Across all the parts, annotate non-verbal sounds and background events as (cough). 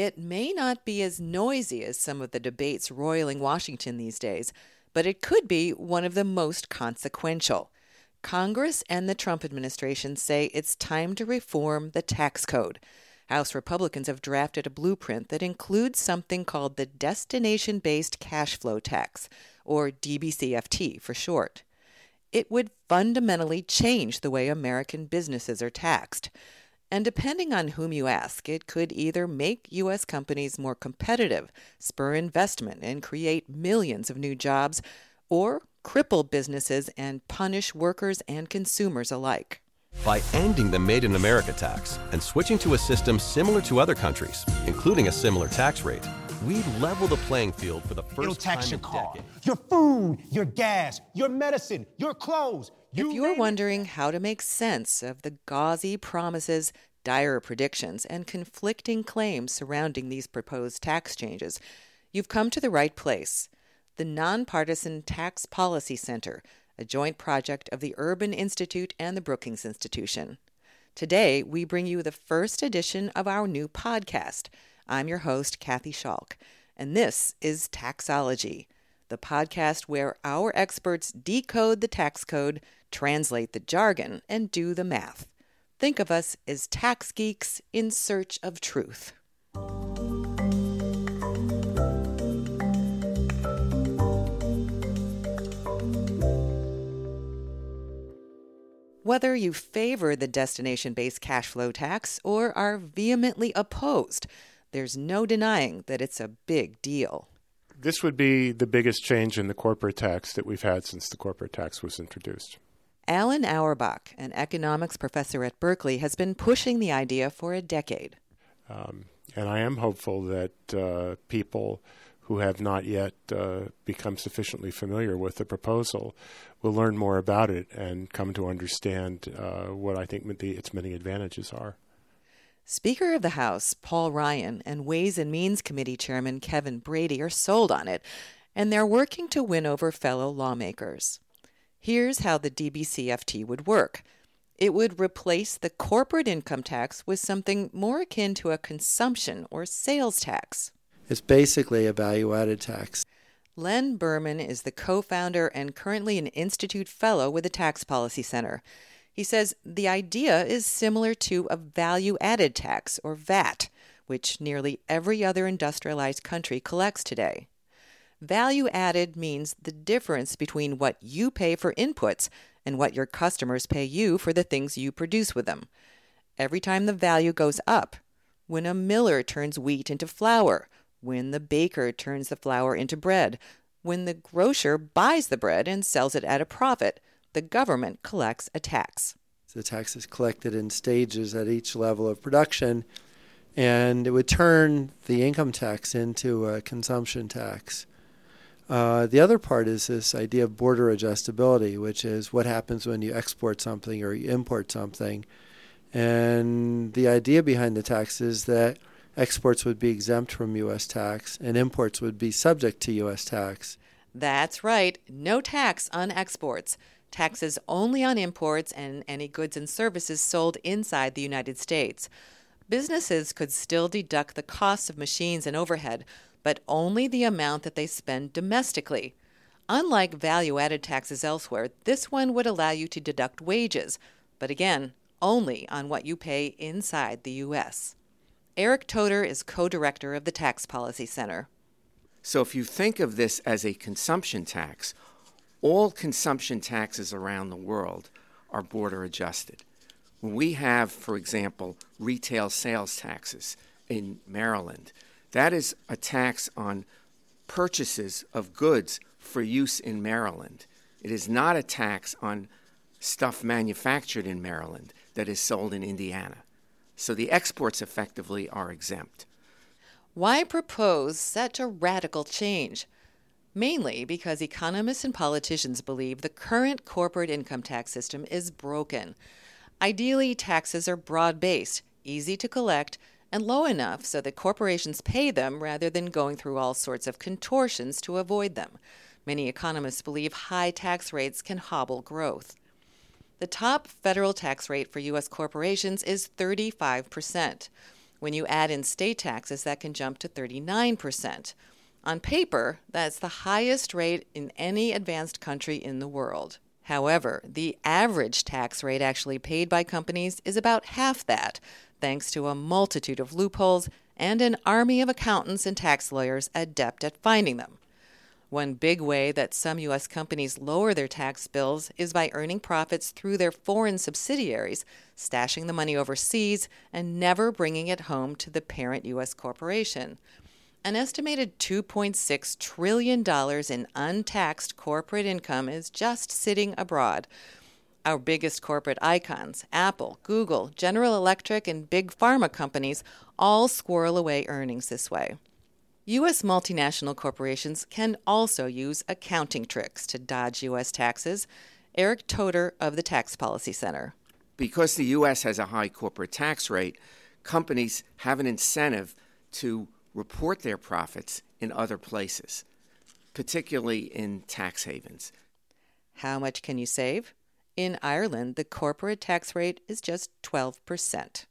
It may not be as noisy as some of the debates roiling Washington these days, but it could be one of the most consequential. Congress and the Trump administration say it's time to reform the tax code. House Republicans have drafted a blueprint that includes something called the Destination Based Cash Flow Tax, or DBCFT for short. It would fundamentally change the way American businesses are taxed. And depending on whom you ask, it could either make U.S. companies more competitive, spur investment, and create millions of new jobs, or cripple businesses and punish workers and consumers alike. By ending the Made in America tax and switching to a system similar to other countries, including a similar tax rate, we level the playing field for the 1st It'll tax time your in car, decades. your food, your gas, your medicine, your clothes. You if you're wondering how to make sense of the gauzy promises, dire predictions, and conflicting claims surrounding these proposed tax changes, you've come to the right place. The Nonpartisan Tax Policy Center, a joint project of the Urban Institute and the Brookings Institution. Today, we bring you the first edition of our new podcast. I'm your host, Kathy Schalk, and this is Taxology, the podcast where our experts decode the tax code, translate the jargon, and do the math. Think of us as tax geeks in search of truth. Whether you favor the destination based cash flow tax or are vehemently opposed, there's no denying that it's a big deal. This would be the biggest change in the corporate tax that we've had since the corporate tax was introduced. Alan Auerbach, an economics professor at Berkeley, has been pushing the idea for a decade. Um, and I am hopeful that uh, people who have not yet uh, become sufficiently familiar with the proposal will learn more about it and come to understand uh, what I think the, its many advantages are. Speaker of the House Paul Ryan and Ways and Means Committee Chairman Kevin Brady are sold on it, and they're working to win over fellow lawmakers. Here's how the DBCFT would work it would replace the corporate income tax with something more akin to a consumption or sales tax. It's basically a value added tax. Len Burman is the co founder and currently an Institute Fellow with the Tax Policy Center. He says the idea is similar to a value added tax, or VAT, which nearly every other industrialized country collects today. Value added means the difference between what you pay for inputs and what your customers pay you for the things you produce with them. Every time the value goes up, when a miller turns wheat into flour, when the baker turns the flour into bread, when the grocer buys the bread and sells it at a profit, the government collects a tax. The tax is collected in stages at each level of production, and it would turn the income tax into a consumption tax. Uh, the other part is this idea of border adjustability, which is what happens when you export something or you import something. And the idea behind the tax is that exports would be exempt from U.S. tax and imports would be subject to U.S. tax. That's right, no tax on exports. Taxes only on imports and any goods and services sold inside the United States. Businesses could still deduct the costs of machines and overhead, but only the amount that they spend domestically. Unlike value added taxes elsewhere, this one would allow you to deduct wages, but again, only on what you pay inside the U.S. Eric Toder is co director of the Tax Policy Center. So if you think of this as a consumption tax, all consumption taxes around the world are border adjusted. We have, for example, retail sales taxes in Maryland. That is a tax on purchases of goods for use in Maryland. It is not a tax on stuff manufactured in Maryland that is sold in Indiana. So the exports effectively are exempt. Why propose such a radical change? Mainly because economists and politicians believe the current corporate income tax system is broken. Ideally, taxes are broad based, easy to collect, and low enough so that corporations pay them rather than going through all sorts of contortions to avoid them. Many economists believe high tax rates can hobble growth. The top federal tax rate for U.S. corporations is 35%. When you add in state taxes, that can jump to 39%. On paper, that's the highest rate in any advanced country in the world. However, the average tax rate actually paid by companies is about half that, thanks to a multitude of loopholes and an army of accountants and tax lawyers adept at finding them. One big way that some U.S. companies lower their tax bills is by earning profits through their foreign subsidiaries, stashing the money overseas, and never bringing it home to the parent U.S. corporation. An estimated $2.6 trillion in untaxed corporate income is just sitting abroad. Our biggest corporate icons, Apple, Google, General Electric, and big pharma companies, all squirrel away earnings this way. U.S. multinational corporations can also use accounting tricks to dodge U.S. taxes. Eric Toder of the Tax Policy Center. Because the U.S. has a high corporate tax rate, companies have an incentive to report their profits in other places, particularly in tax havens. How much can you save? In Ireland, the corporate tax rate is just 12%.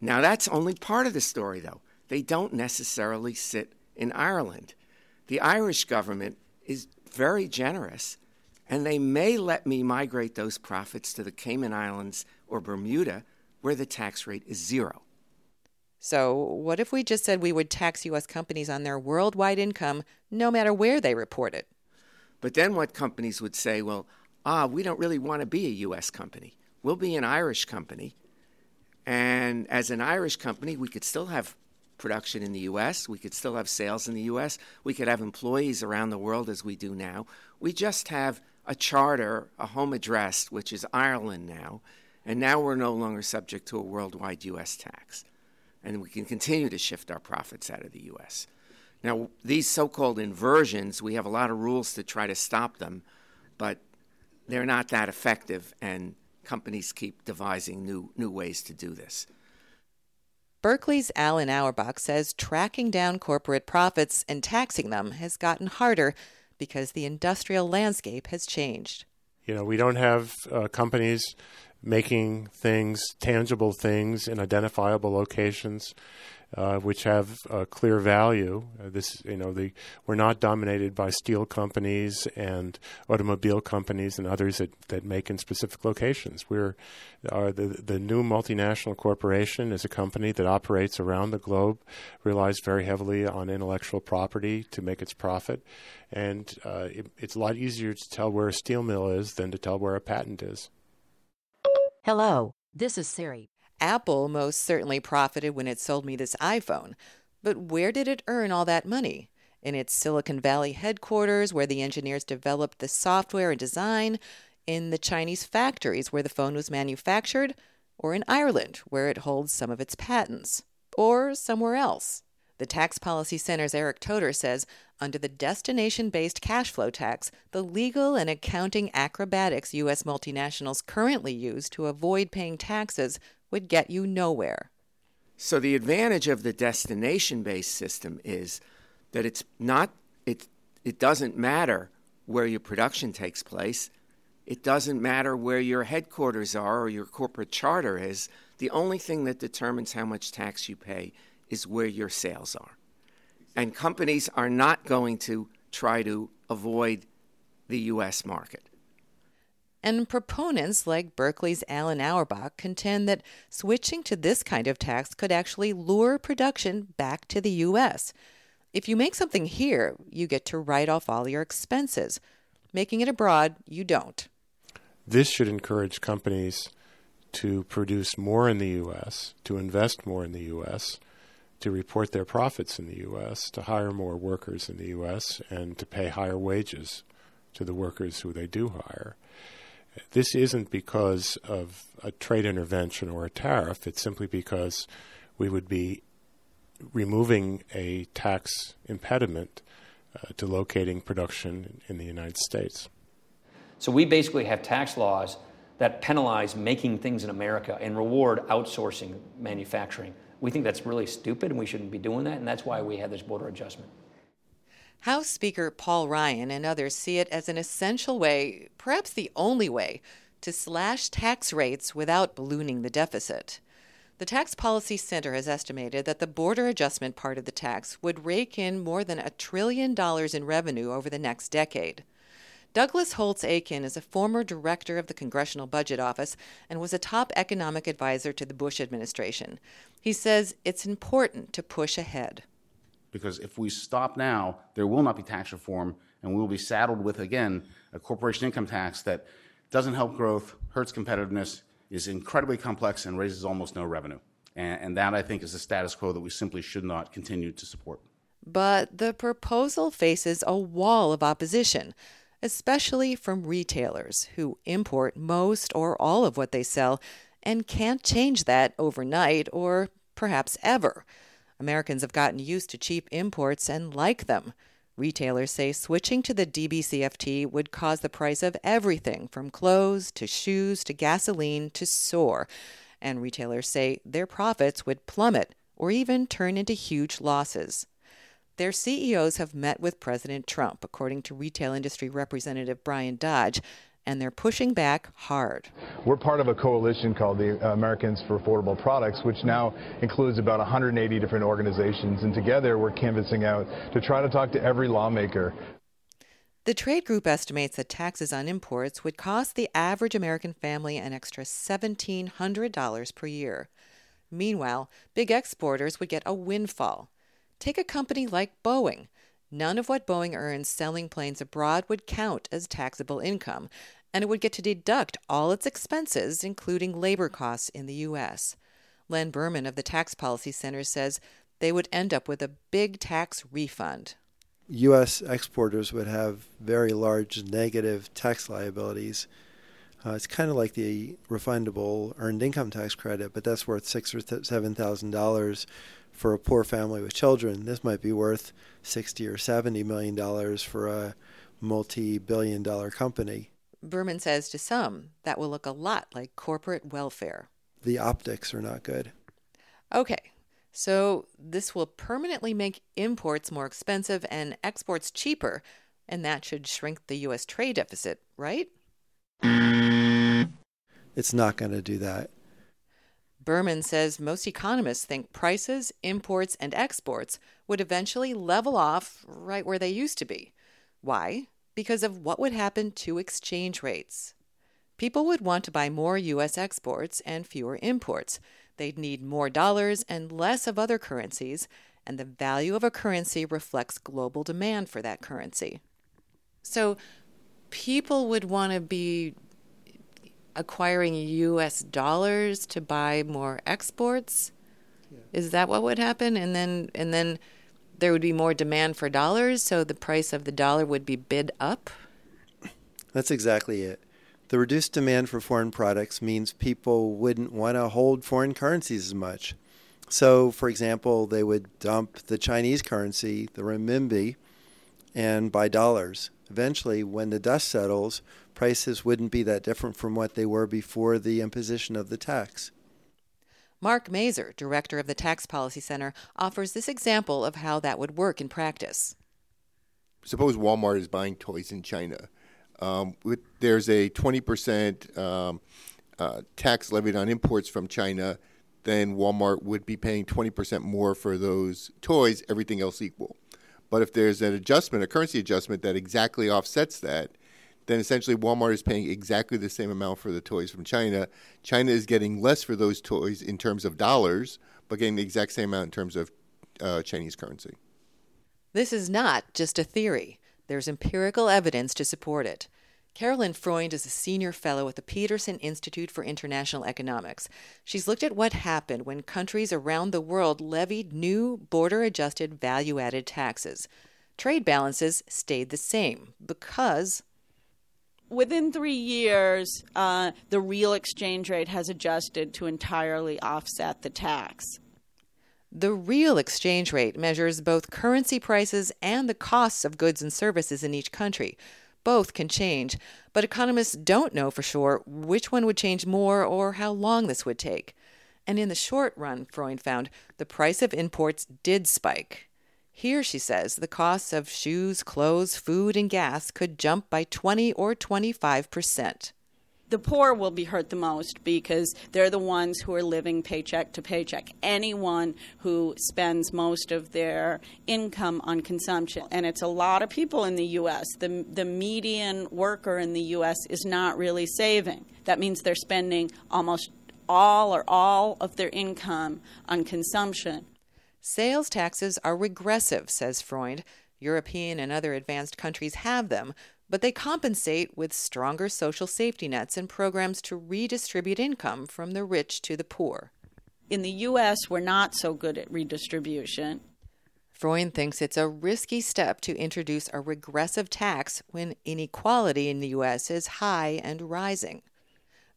Now, that's only part of the story, though. They don't necessarily sit in Ireland. The Irish government is very generous, and they may let me migrate those profits to the Cayman Islands or Bermuda, where the tax rate is zero. So, what if we just said we would tax U.S. companies on their worldwide income no matter where they report it? But then what companies would say, well, ah, we don't really want to be a U.S. company. We'll be an Irish company. And as an Irish company, we could still have production in the U.S., we could still have sales in the U.S., we could have employees around the world as we do now. We just have a charter, a home address, which is Ireland now. And now we're no longer subject to a worldwide U.S. tax and we can continue to shift our profits out of the U.S. Now, these so called inversions, we have a lot of rules to try to stop them, but they're not that effective, and companies keep devising new, new ways to do this. Berkeley's Alan Auerbach says tracking down corporate profits and taxing them has gotten harder because the industrial landscape has changed. You know, we don't have uh, companies making things, tangible things, in identifiable locations, uh, which have a clear value. Uh, this, you know, the, we're not dominated by steel companies and automobile companies and others that, that make in specific locations. We're uh, the the new multinational corporation is a company that operates around the globe, relies very heavily on intellectual property to make its profit, and uh, it, it's a lot easier to tell where a steel mill is than to tell where a patent is. Hello, this is Siri. Apple most certainly profited when it sold me this iPhone. But where did it earn all that money? In its Silicon Valley headquarters, where the engineers developed the software and design, in the Chinese factories where the phone was manufactured, or in Ireland, where it holds some of its patents, or somewhere else. The Tax Policy Center's Eric Toder says under the destination based cash flow tax, the legal and accounting acrobatics U.S. multinationals currently use to avoid paying taxes would get you nowhere. So, the advantage of the destination based system is that it's not, it, it doesn't matter where your production takes place. It doesn't matter where your headquarters are or your corporate charter is. The only thing that determines how much tax you pay is where your sales are. And companies are not going to try to avoid the U.S. market. And proponents like Berkeley's Alan Auerbach contend that switching to this kind of tax could actually lure production back to the U.S. If you make something here, you get to write off all your expenses. Making it abroad, you don't. This should encourage companies to produce more in the U.S., to invest more in the U.S., to report their profits in the U.S., to hire more workers in the U.S., and to pay higher wages to the workers who they do hire. This isn't because of a trade intervention or a tariff, it's simply because we would be removing a tax impediment uh, to locating production in the United States. So we basically have tax laws that penalize making things in America and reward outsourcing manufacturing. We think that's really stupid and we shouldn't be doing that, and that's why we had this border adjustment. House Speaker Paul Ryan and others see it as an essential way, perhaps the only way, to slash tax rates without ballooning the deficit. The Tax Policy Center has estimated that the border adjustment part of the tax would rake in more than a trillion dollars in revenue over the next decade. Douglas Holtz Eakin is a former director of the Congressional Budget Office and was a top economic advisor to the Bush administration. He says it's important to push ahead. Because if we stop now, there will not be tax reform, and we will be saddled with, again, a corporation income tax that doesn't help growth, hurts competitiveness, is incredibly complex, and raises almost no revenue. And, and that, I think, is a status quo that we simply should not continue to support. But the proposal faces a wall of opposition especially from retailers who import most or all of what they sell and can't change that overnight or perhaps ever. Americans have gotten used to cheap imports and like them. Retailers say switching to the DBCFT would cause the price of everything from clothes to shoes to gasoline to soar. And retailers say their profits would plummet or even turn into huge losses. Their CEOs have met with President Trump, according to retail industry representative Brian Dodge, and they're pushing back hard. We're part of a coalition called the Americans for Affordable Products, which now includes about 180 different organizations, and together we're canvassing out to try to talk to every lawmaker. The trade group estimates that taxes on imports would cost the average American family an extra $1,700 per year. Meanwhile, big exporters would get a windfall. Take a company like Boeing. None of what Boeing earns selling planes abroad would count as taxable income, and it would get to deduct all its expenses, including labor costs in the U.S. Len Burman of the Tax Policy Center says they would end up with a big tax refund. U.S. exporters would have very large negative tax liabilities. Uh, it's kind of like the refundable earned income tax credit, but that's worth six or seven thousand dollars for a poor family with children. This might be worth 60 or 70 million dollars for a multi-billion dollar company. Burman says to some that will look a lot like corporate welfare. The optics are not good. Okay. So this will permanently make imports more expensive and exports cheaper, and that should shrink the US trade deficit, right? It's not going to do that. Burman says most economists think prices, imports, and exports would eventually level off right where they used to be. Why? Because of what would happen to exchange rates. People would want to buy more U.S. exports and fewer imports. They'd need more dollars and less of other currencies, and the value of a currency reflects global demand for that currency. So people would want to be acquiring U.S. dollars to buy more exports. Yeah. Is that what would happen? And then and then there would be more demand for dollars, so the price of the dollar would be bid up. That's exactly it. The reduced demand for foreign products means people wouldn't want to hold foreign currencies as much. So, for example, they would dump the Chinese currency, the renminbi, and buy dollars. Eventually, when the dust settles, prices wouldn't be that different from what they were before the imposition of the tax. Mark Mazur, director of the Tax Policy Center, offers this example of how that would work in practice. Suppose Walmart is buying toys in China. Um, with, there's a 20% um, uh, tax levied on imports from China, then Walmart would be paying 20% more for those toys, everything else equal. But if there's an adjustment, a currency adjustment that exactly offsets that, then essentially Walmart is paying exactly the same amount for the toys from China. China is getting less for those toys in terms of dollars, but getting the exact same amount in terms of uh, Chinese currency. This is not just a theory. There's empirical evidence to support it. Carolyn Freund is a senior fellow at the Peterson Institute for International Economics. She's looked at what happened when countries around the world levied new border adjusted value added taxes. Trade balances stayed the same because within three years, uh, the real exchange rate has adjusted to entirely offset the tax. The real exchange rate measures both currency prices and the costs of goods and services in each country. Both can change, but economists don't know for sure which one would change more or how long this would take. And in the short run, Freund found, the price of imports did spike. Here, she says, the costs of shoes, clothes, food, and gas could jump by 20 or 25 percent. the poor will be hurt the most because they're the ones who are living paycheck to paycheck. Anyone who spends most of their income on consumption, and it's a lot of people in the U.S. The the median worker in the U.S. is not really saving. That means they're spending almost all or all of their income on consumption. Sales taxes are regressive, says Freund. European and other advanced countries have them, but they compensate with stronger social safety nets and programs to redistribute income from the rich to the poor. In the U.S., we're not so good at redistribution. Freund thinks it's a risky step to introduce a regressive tax when inequality in the U.S. is high and rising.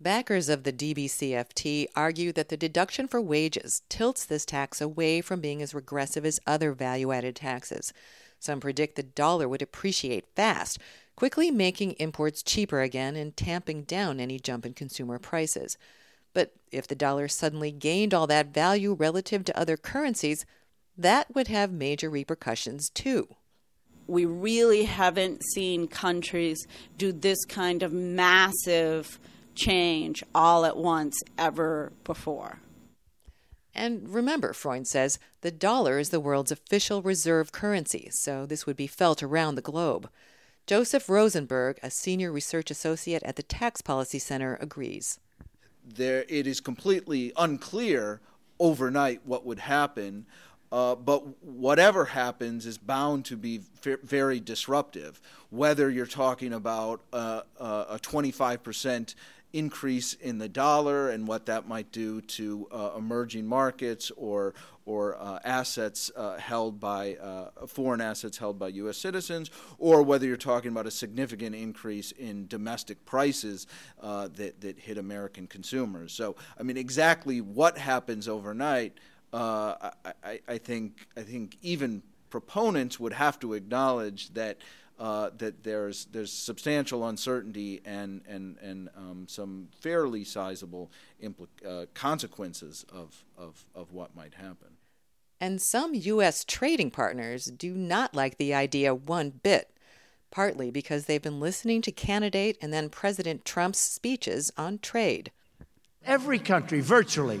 Backers of the DBCFT argue that the deduction for wages tilts this tax away from being as regressive as other value added taxes. Some predict the dollar would appreciate fast, quickly making imports cheaper again and tamping down any jump in consumer prices. But if the dollar suddenly gained all that value relative to other currencies, that would have major repercussions too. We really haven't seen countries do this kind of massive change all at once ever before. And remember, Freund says, the dollar is the world's official reserve currency, so this would be felt around the globe. Joseph Rosenberg, a senior research associate at the Tax Policy Center, agrees. There, it is completely unclear overnight what would happen, uh, but whatever happens is bound to be f- very disruptive. Whether you're talking about uh, uh, a 25 percent increase in the dollar and what that might do to uh, emerging markets or or uh, assets uh, held by uh, foreign assets held by U.S. citizens, or whether you're talking about a significant increase in domestic prices uh, that that hit American consumers. So, I mean, exactly what happens overnight, uh, I, I, I think I think even proponents would have to acknowledge that uh, that there's there's substantial uncertainty and and and um, some fairly sizable impl- uh, consequences of, of of what might happen. And some U.S. trading partners do not like the idea one bit, partly because they've been listening to candidate and then President Trump's speeches on trade. Every country, virtually,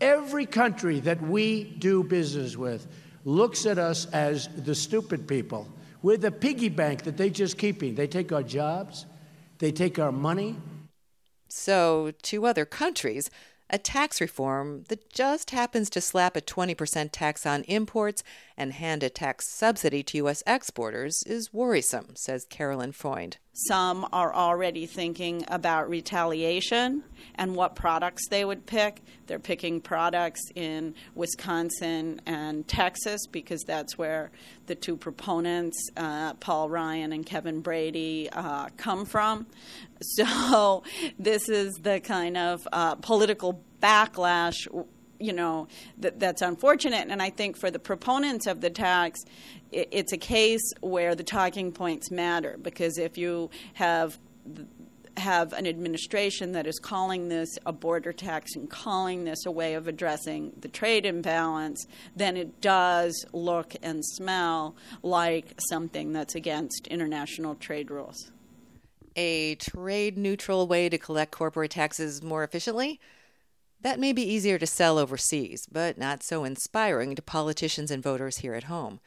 every country that we do business with looks at us as the stupid people we're the piggy bank that they just keeping. They take our jobs, they take our money. So, to other countries, a tax reform that just happens to slap a 20% tax on imports and hand a tax subsidy to U.S. exporters is worrisome, says Carolyn Freund. Some are already thinking about retaliation and what products they would pick. They're picking products in Wisconsin and Texas because that's where the two proponents, uh, Paul Ryan and Kevin Brady, uh, come from. (laughs) So, this is the kind of uh, political backlash you know that that's unfortunate and i think for the proponents of the tax it, it's a case where the talking points matter because if you have have an administration that is calling this a border tax and calling this a way of addressing the trade imbalance, then it does look and smell like something that's against international trade rules. A trade neutral way to collect corporate taxes more efficiently? That may be easier to sell overseas, but not so inspiring to politicians and voters here at home.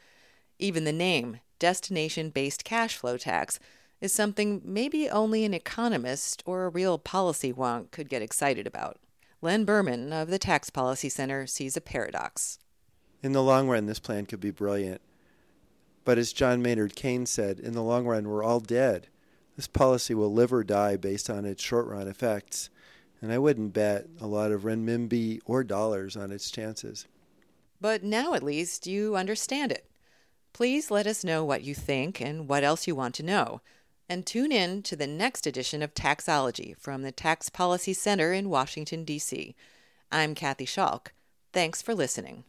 Even the name, destination based cash flow tax, is something maybe only an economist or a real policy wonk could get excited about. Len Burman of the Tax Policy Center sees a paradox. In the long run, this plan could be brilliant. But as John Maynard Keynes said, in the long run, we're all dead. This policy will live or die based on its short run effects and I wouldn't bet a lot of renminbi or dollars on its chances. But now at least you understand it. Please let us know what you think and what else you want to know. And tune in to the next edition of Taxology from the Tax Policy Center in Washington, D.C. I'm Kathy Schalk. Thanks for listening.